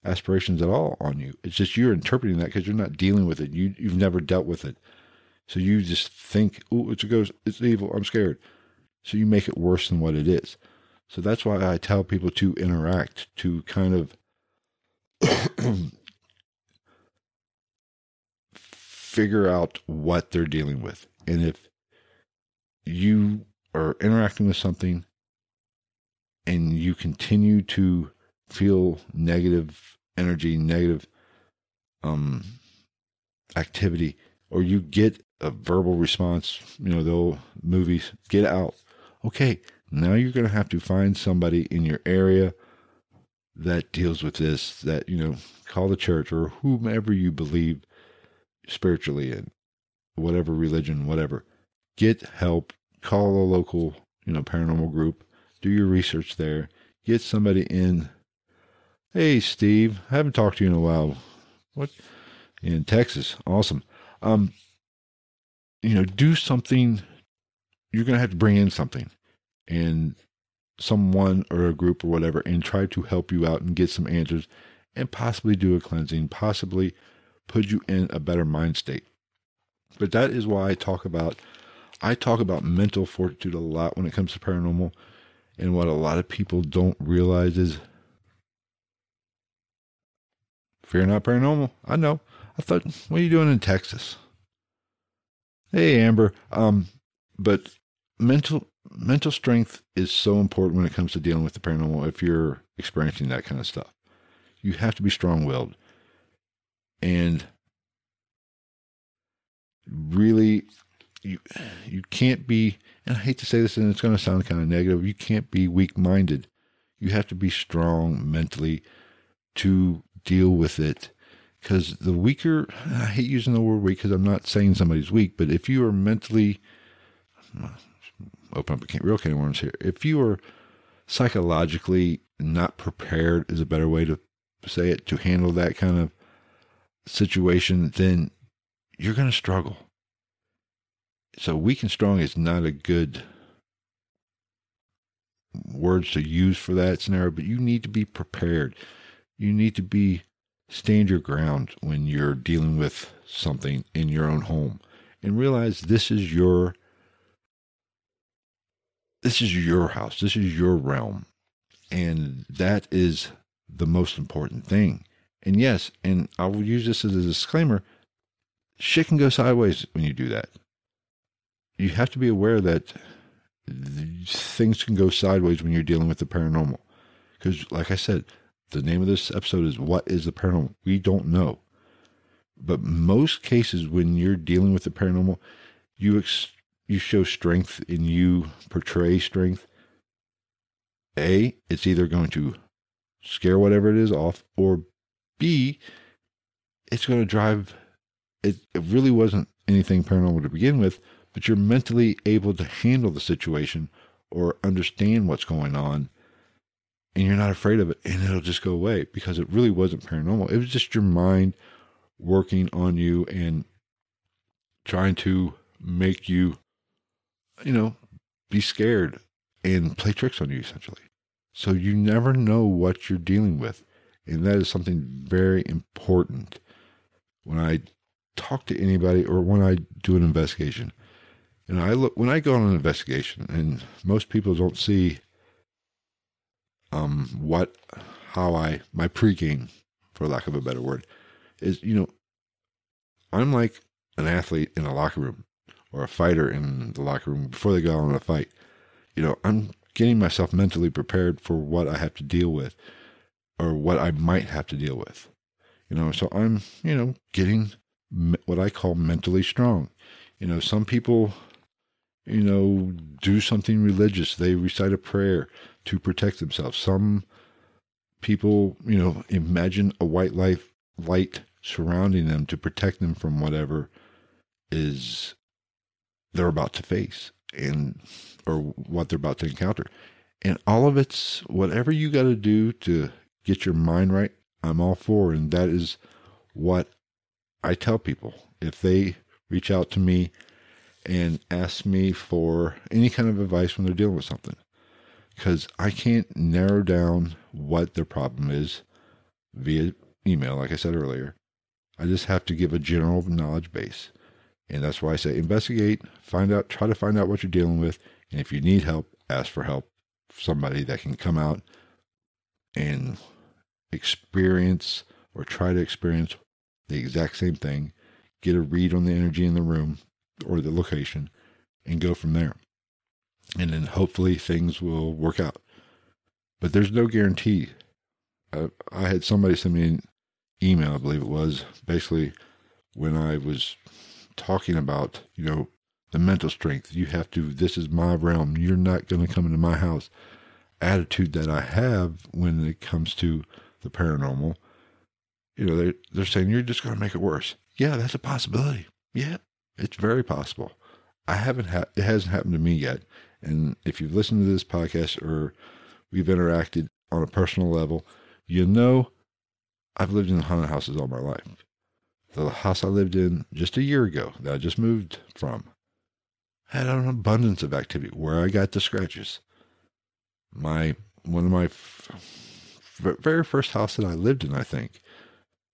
aspirations at all on you. It's just you're interpreting that because you're not dealing with it. You you've never dealt with it, so you just think, "Oh, it's a ghost. It's evil. I'm scared." So you make it worse than what it is. So that's why I tell people to interact to kind of [COUGHS] figure out what they're dealing with, and if you are interacting with something and you continue to feel negative energy, negative um, activity, or you get a verbal response, you know, the old movies, get out. Okay, now you're going to have to find somebody in your area that deals with this, that, you know, call the church or whomever you believe spiritually in, whatever religion, whatever. Get help, call a local, you know, paranormal group, do your research there, get somebody in Hey, Steve. I haven't talked to you in a while. What? In Texas. Awesome. Um, you know, do something. You're going to have to bring in something and someone or a group or whatever and try to help you out and get some answers and possibly do a cleansing, possibly put you in a better mind state. But that is why I talk about I talk about mental fortitude a lot when it comes to paranormal. And what a lot of people don't realize is Fear not paranormal. I know. I thought, what are you doing in Texas? Hey, Amber. Um, but mental mental strength is so important when it comes to dealing with the paranormal. If you're experiencing that kind of stuff, you have to be strong willed and really you you can't be and I hate to say this and it's going to sound kind of negative you can't be weak minded you have to be strong mentally to deal with it because the weaker i hate using the word weak because i'm not saying somebody's weak but if you are mentally open up a real can of worms here if you are psychologically not prepared is a better way to say it to handle that kind of situation, then you're going to struggle. So weak and strong is not a good words to use for that scenario, but you need to be prepared. You need to be stand your ground when you're dealing with something in your own home and realize this is your this is your house. This is your realm. And that is the most important thing. And yes, and I will use this as a disclaimer shit can go sideways when you do that. You have to be aware that things can go sideways when you're dealing with the paranormal. Because, like I said, the name of this episode is What is the Paranormal? We don't know. But most cases, when you're dealing with the paranormal, you ex- you show strength and you portray strength. A, it's either going to scare whatever it is off, or B, it's going to drive. It, it really wasn't anything paranormal to begin with, but you're mentally able to handle the situation or understand what's going on and you're not afraid of it and it'll just go away because it really wasn't paranormal. It was just your mind working on you and trying to make you, you know, be scared and play tricks on you essentially. So you never know what you're dealing with. And that is something very important when I talk to anybody or when I do an investigation. And I look when I go on an investigation, and most people don't see um, what how I my pregame, for lack of a better word, is you know, I'm like an athlete in a locker room or a fighter in the locker room before they go on a fight. You know, I'm getting myself mentally prepared for what I have to deal with or what I might have to deal with. You know, so I'm, you know, getting what I call mentally strong. You know, some people, you know, do something religious. They recite a prayer to protect themselves. Some people, you know, imagine a white light light surrounding them to protect them from whatever is they're about to face and or what they're about to encounter. And all of it's whatever you got to do to get your mind right. I'm all for, and that is what I tell people. If they reach out to me and ask me for any kind of advice when they're dealing with something, because I can't narrow down what their problem is via email, like I said earlier. I just have to give a general knowledge base. And that's why I say investigate, find out, try to find out what you're dealing with. And if you need help, ask for help. Somebody that can come out and experience or try to experience the exact same thing, get a read on the energy in the room or the location, and go from there and then hopefully things will work out. But there's no guarantee. Uh, I had somebody send me an email, I believe it was, basically when I was talking about, you know, the mental strength. You have to, this is my realm. You're not going to come into my house. Attitude that I have when it comes to the paranormal. You know, they're, they're saying you're just going to make it worse. Yeah, that's a possibility. Yeah, it's very possible. I haven't had, it hasn't happened to me yet. And if you've listened to this podcast or we've interacted on a personal level, you know I've lived in haunted houses all my life. The house I lived in just a year ago that I just moved from had an abundance of activity where I got the scratches. My one of my f- very first house that I lived in, I think,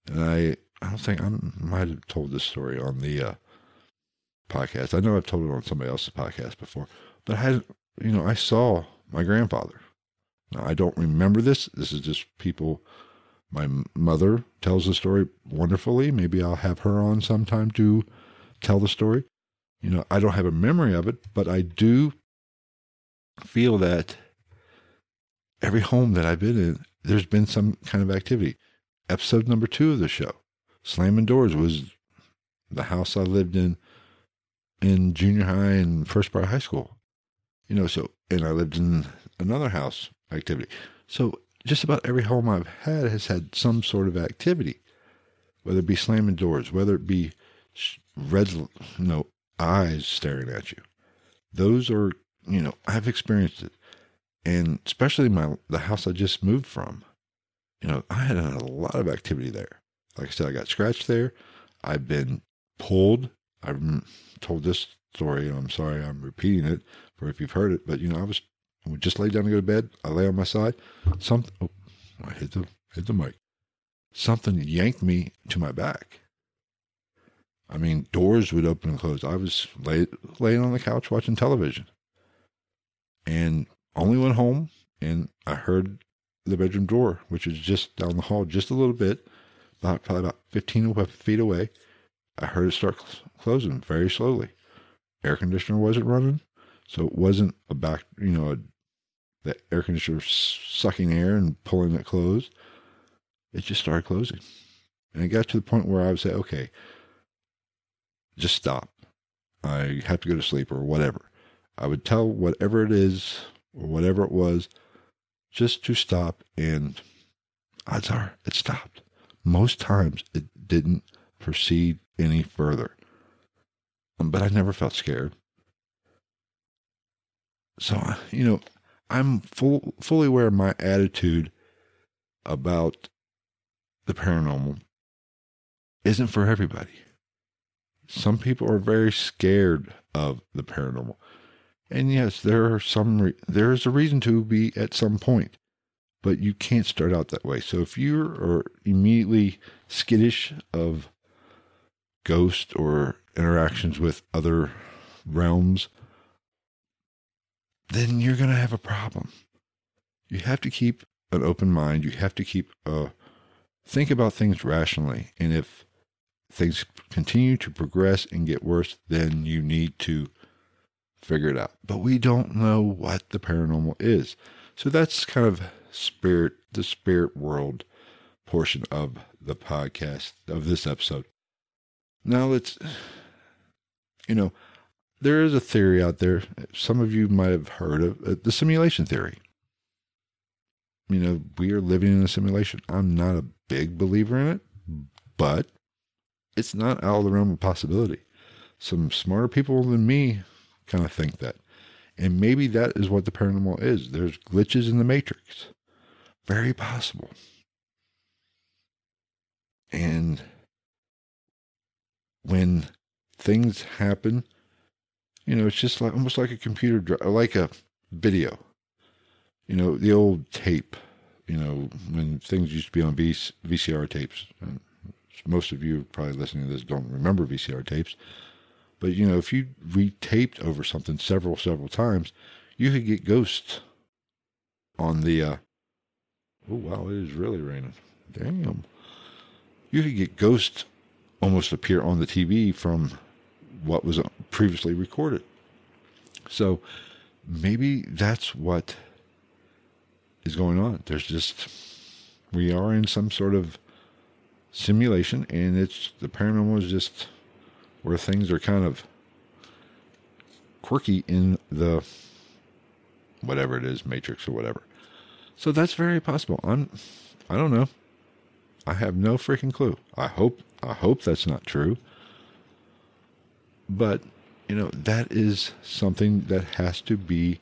and I I don't think I might have told this story on the uh, podcast. I know I've told it on somebody else's podcast before, but I had, you know, I saw my grandfather. Now, I don't remember this. This is just people. My mother tells the story wonderfully. Maybe I'll have her on sometime to tell the story. You know, I don't have a memory of it, but I do feel that every home that I've been in, there's been some kind of activity. Episode number two of the show, Slamming Doors, was the house I lived in in junior high and first part of high school. You know, so, and I lived in another house activity. So just about every home I've had has had some sort of activity, whether it be slamming doors, whether it be red, you know, eyes staring at you. Those are, you know, I've experienced it. and especially my the house I just moved from. You know, I had a lot of activity there. Like I said, I got scratched there. I've been pulled. I've told this story, and I'm sorry I'm repeating it for if you've heard it. But you know, I was I would just lay down to go to bed. I lay on my side. Something. Oh, I hit the hit the mic. Something yanked me to my back. I mean, doors would open and close. I was lay, laying on the couch watching television, and only went home, and I heard the bedroom door, which is just down the hall, just a little bit, about probably about fifteen feet away. I heard it start closing very slowly. Air conditioner wasn't running, so it wasn't a back, you know, a, the air conditioner sucking air and pulling it closed. It just started closing, and it got to the point where I would say, okay just stop. I have to go to sleep or whatever. I would tell whatever it is or whatever it was just to stop, and odds are it stopped. Most times it didn't proceed any further. Um, but I never felt scared. So, you know, I'm full, fully aware of my attitude about the paranormal isn't for everybody. Some people are very scared of the paranormal. And yes, there are some re- there is a reason to be at some point, but you can't start out that way. So if you are immediately skittish of ghosts or interactions with other realms, then you're going to have a problem. You have to keep an open mind. You have to keep a think about things rationally. And if things continue to progress and get worse, then you need to figure it out. But we don't know what the paranormal is. So that's kind of spirit, the spirit world portion of the podcast of this episode. Now let's, you know, there is a theory out there. Some of you might have heard of uh, the simulation theory. You know, we are living in a simulation. I'm not a big believer in it, but it's not out of the realm of possibility. Some smarter people than me kind of think that. And maybe that is what the paranormal is. There's glitches in the matrix. Very possible. And when things happen, you know, it's just like almost like a computer, like a video. You know, the old tape. You know, when things used to be on VCR tapes most of you probably listening to this don't remember VCR tapes, but you know, if you retaped over something several, several times, you could get ghosts on the. Uh, oh wow, it is really raining. Damn. You could get ghosts almost appear on the TV from what was previously recorded. So maybe that's what is going on. There's just we are in some sort of simulation, and it's the paranormal is just where things are kind of quirky in the whatever it is, matrix or whatever. So that's very possible. I'm I don't know. I have no freaking clue. I hope I hope that's not true. But you know, that is something that has to be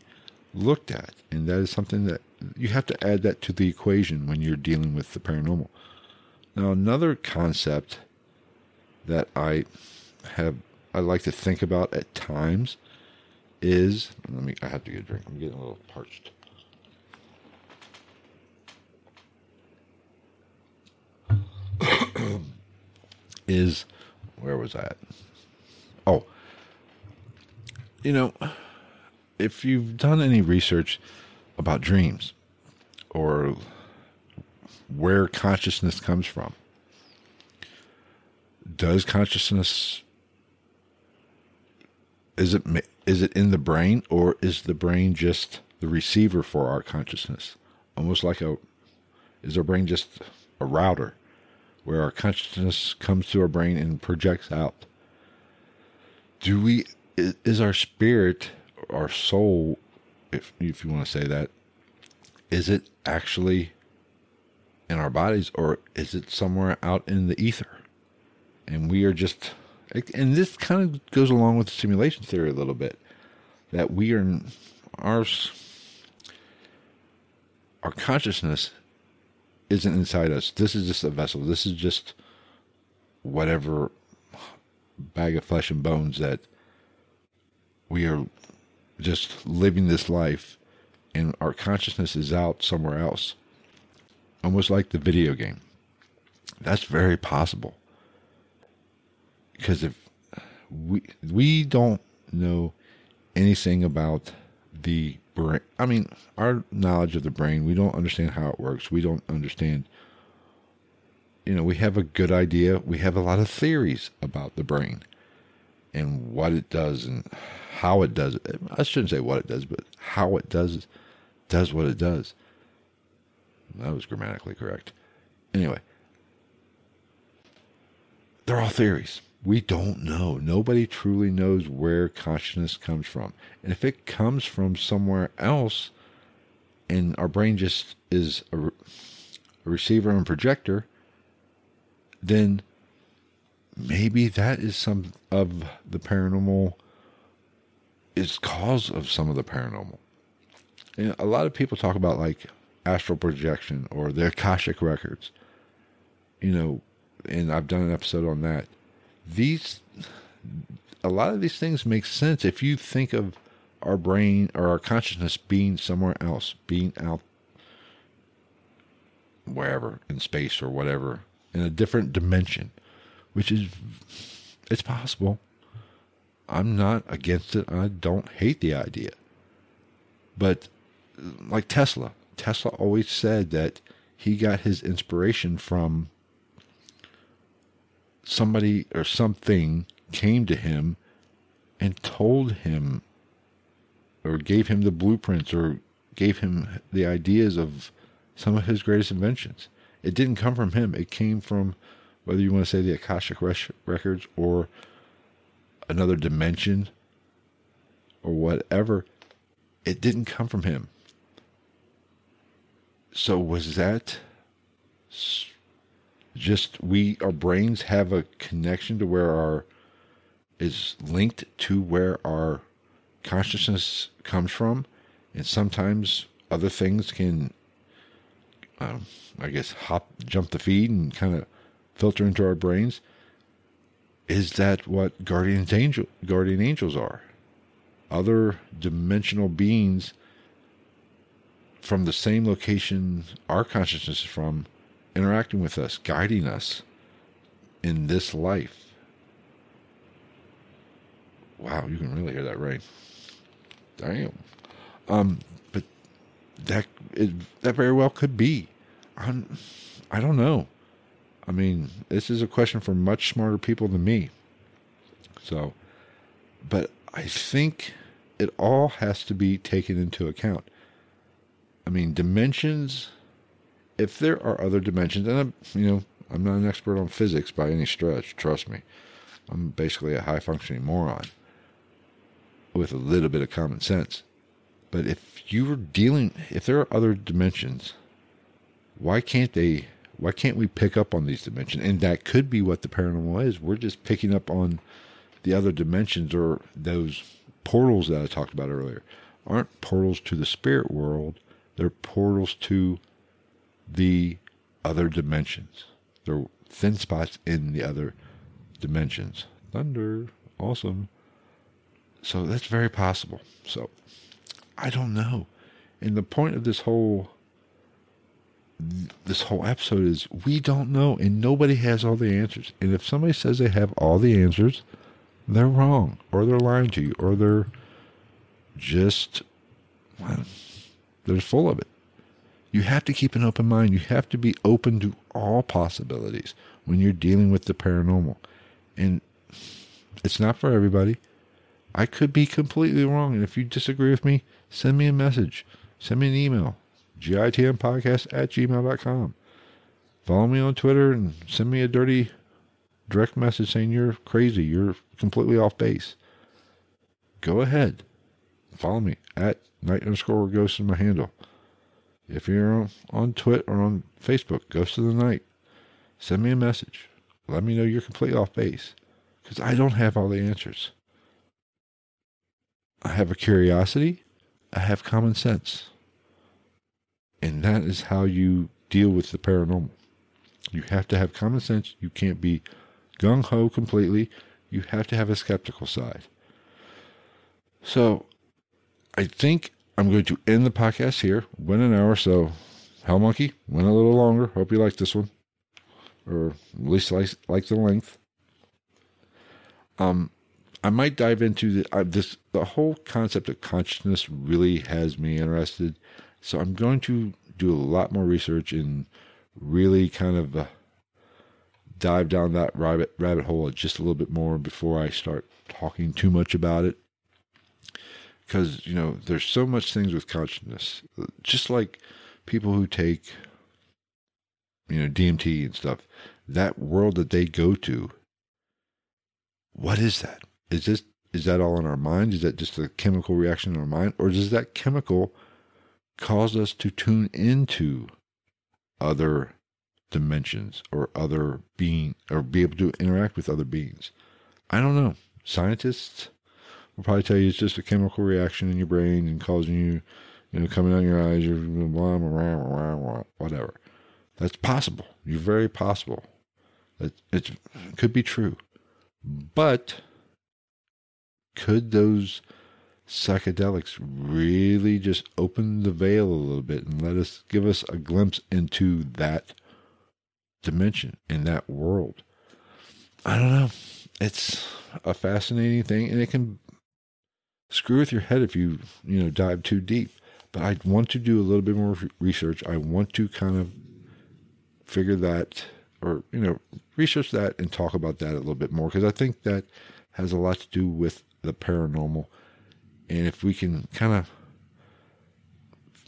looked at. And that is something that you have to add that to the equation when you're dealing with the paranormal. Now, another concept that I have I like to think about at times is let me I have to get a drink. I'm getting a little parched. Is where was that? Oh, you know, if you've done any research about dreams or where consciousness comes from. Does consciousness is it is it in the brain or is the brain just the receiver for our consciousness? Almost like a is our brain just a router where our consciousness comes to our brain and projects out? Do we is our spirit, our soul, if if you want to say that, is it actually in our bodies, or is it somewhere out in the ether? And we are just, and this kind of goes along with the simulation theory a little bit, that we are, our, our consciousness isn't inside us. This is just a vessel. This is just whatever bag of flesh and bones that we are just living this life and our consciousness is out somewhere else. Almost like the video game. That's very possible. Because if we we don't know anything about the brain. I mean, our knowledge of the brain, we don't understand how it works. We don't understand. You know, we have a good idea. We have a lot of theories about the brain and what it does and how it does it. I shouldn't say what it does, but how it does does what it does. That was grammatically correct. Anyway, they're all theories we don't know. Nobody truly knows where consciousness comes from. And if it comes from somewhere else, and our brain just is a, re- a receiver and projector, then maybe that is some of the paranormal is cause of some of the paranormal. And a lot of people talk about like astral projection or the Akashic records. You know, and I've done an episode on that these a lot of these things make sense if you think of our brain or our consciousness being somewhere else, being out wherever in space or whatever in a different dimension, which is it's possible. I'm not against it. I don't hate the idea. But like Tesla, Tesla always said that he got his inspiration from somebody or something came to him and told him or gave him the blueprints or gave him the ideas of some of his greatest inventions. It didn't come from him. It came from whether you want to say the Akashic records or another dimension or whatever. It didn't come from him. So was that just we our brains have a connection to where our is linked to where our consciousness comes from. And sometimes other things can um, i guess hop jump the feed and kind of filter into our brains. Is that what guardian angel guardian angels are? Other dimensional beings from the same location our consciousness is from interacting with us, guiding us in this life. Wow, you can really hear that rain. Damn. Um, but that it, that very well could be. I'm, I don't know. I mean, this is a question for much smarter people than me. So, but I think it all has to be taken into account. I mean, dimensions if there are other dimensions, and I'm, you know, I'm not an expert on physics by any stretch, trust me. I'm basically a high functioning moron with a little bit of common sense. But if you were dealing, if there are other dimensions, why can't they, why can't we pick up on these dimensions? And that could be what the paranormal is. We're just picking up on the other dimensions or those portals that I talked about earlier. Aren't portals to the spirit world, they're portals to the other dimensions. There are thin spots in the other dimensions. Thunder, awesome. So that's very possible. So I don't know. And the point of this whole this whole episode is we don't know and nobody has all the answers. And if somebody says they have all the answers, they're wrong or they're lying to you or they're just well, they're full of it. You have to keep an open mind. You have to be open to all possibilities when you're dealing with the paranormal. And it's not for everybody. I could be completely wrong. And if you disagree with me, send me a message. Send me an email. GITNpodcast at gmail.com. Follow me on Twitter and send me a dirty direct message saying you're crazy. You're completely off base. Go ahead. Follow me at night underscore ghost in my handle. If you're on Twitter or on Facebook, Ghost of the Night, send me a message. Let me know you're completely off base because I don't have all the answers. I have a curiosity, I have common sense. And that is how you deal with the paranormal. You have to have common sense. You can't be gung ho completely. You have to have a skeptical side. So I think I'm going to end the podcast here. Went an hour, so Hell Monkey went a little longer. Hope you like this one, or at least like, like the length. Um, I might dive into the, uh, this. The whole concept of consciousness really has me interested, so I'm going to do a lot more research and really kind of uh, dive down that rabbit rabbit hole just a little bit more before I start talking too much about it. Because you know, there's so much things with consciousness, just like people who take you know DMT and stuff. That world that they go to, what is that? Is this is that all in our mind? Is that just a chemical reaction in our mind, or does that chemical cause us to tune into other dimensions or other being or be able to interact with other beings. I don't know. Scientists will probably tell you it's just a chemical reaction in your brain and causing you, you know, coming out your eyes or blah, blah, blah, blah, whatever. That's possible. You're very possible. It, it could be true. But could those psychedelics really just open the veil a little bit and let us give us a glimpse into that dimension in that world. I don't know. It's a fascinating thing and it can screw with your head if you, you know, dive too deep. But I want to do a little bit more research. I want to kind of figure that or, you know, research that and talk about that a little bit more because I think that has a lot to do with the paranormal and if we can kind of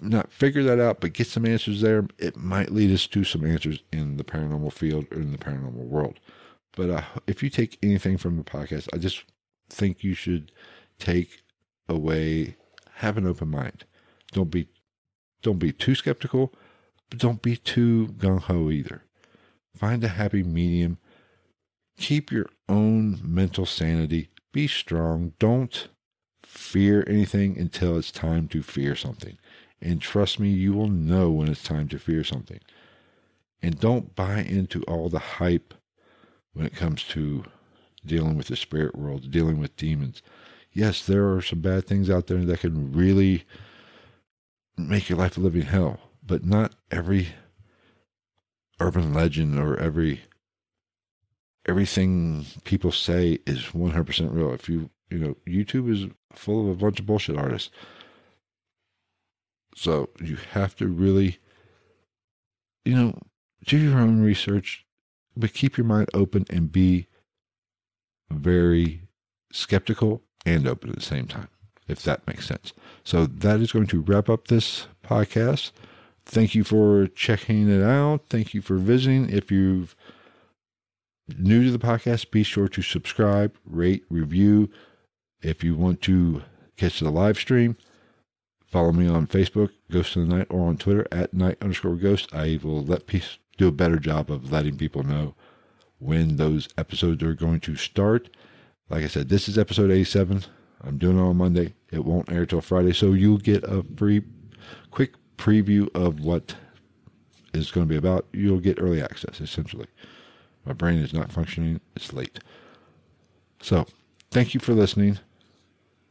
not figure that out, but get some answers there, it might lead us to some answers in the paranormal field or in the paranormal world. But uh, if you take anything from the podcast, I just think you should take away, have an open mind. Don't be, don't be too skeptical, but don't be too gung ho either. Find a happy medium. Keep your own mental sanity. Be strong. Don't fear anything until it's time to fear something. And trust me, you will know when it's time to fear something. And don't buy into all the hype when it comes to dealing with the spirit world, dealing with demons. Yes, there are some bad things out there that can really make your life a living hell, but not every urban legend or every everything people say is 100% real. If you, you know, YouTube is full of a bunch of bullshit artists. So you have to really, you know, do your own research, but keep your mind open and be very skeptical and open at the same time, if that makes sense. So that is going to wrap up this podcast. Thank you for checking it out. Thank you for visiting. If you've new to the podcast, be sure to subscribe, rate, review. If you want to catch the live stream, follow me on Facebook, Ghost of the Night, or on Twitter at night underscore ghost. I will let peace do a better job of letting people know when those episodes are going to start. Like I said, this is episode 87. I'm doing it on Monday. It won't air till Friday, so you'll get a free, quick preview of what is going to be about. You'll get early access, essentially. My brain is not functioning. It's late. So, thank you for listening.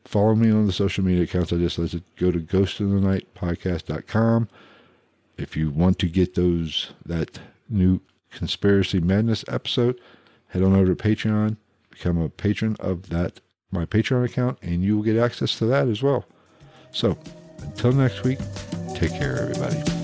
Follow me on the social media accounts I just listed. Go to ghostofthenightpodcast.com. If you want to get those that new conspiracy madness episode, head on over to Patreon, become a patron of that my Patreon account, and you will get access to that as well. So, until next week, take care, everybody.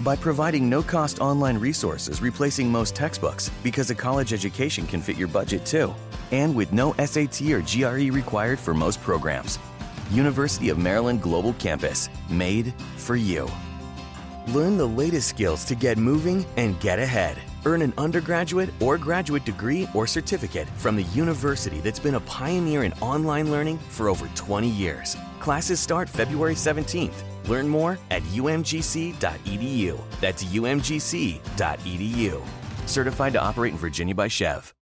by providing no cost online resources replacing most textbooks because a college education can fit your budget too, and with no SAT or GRE required for most programs. University of Maryland Global Campus, made for you. Learn the latest skills to get moving and get ahead. Earn an undergraduate or graduate degree or certificate from the university that's been a pioneer in online learning for over 20 years. Classes start February 17th. Learn more at umgc.edu. That's umgc.edu. Certified to operate in Virginia by SCHEV.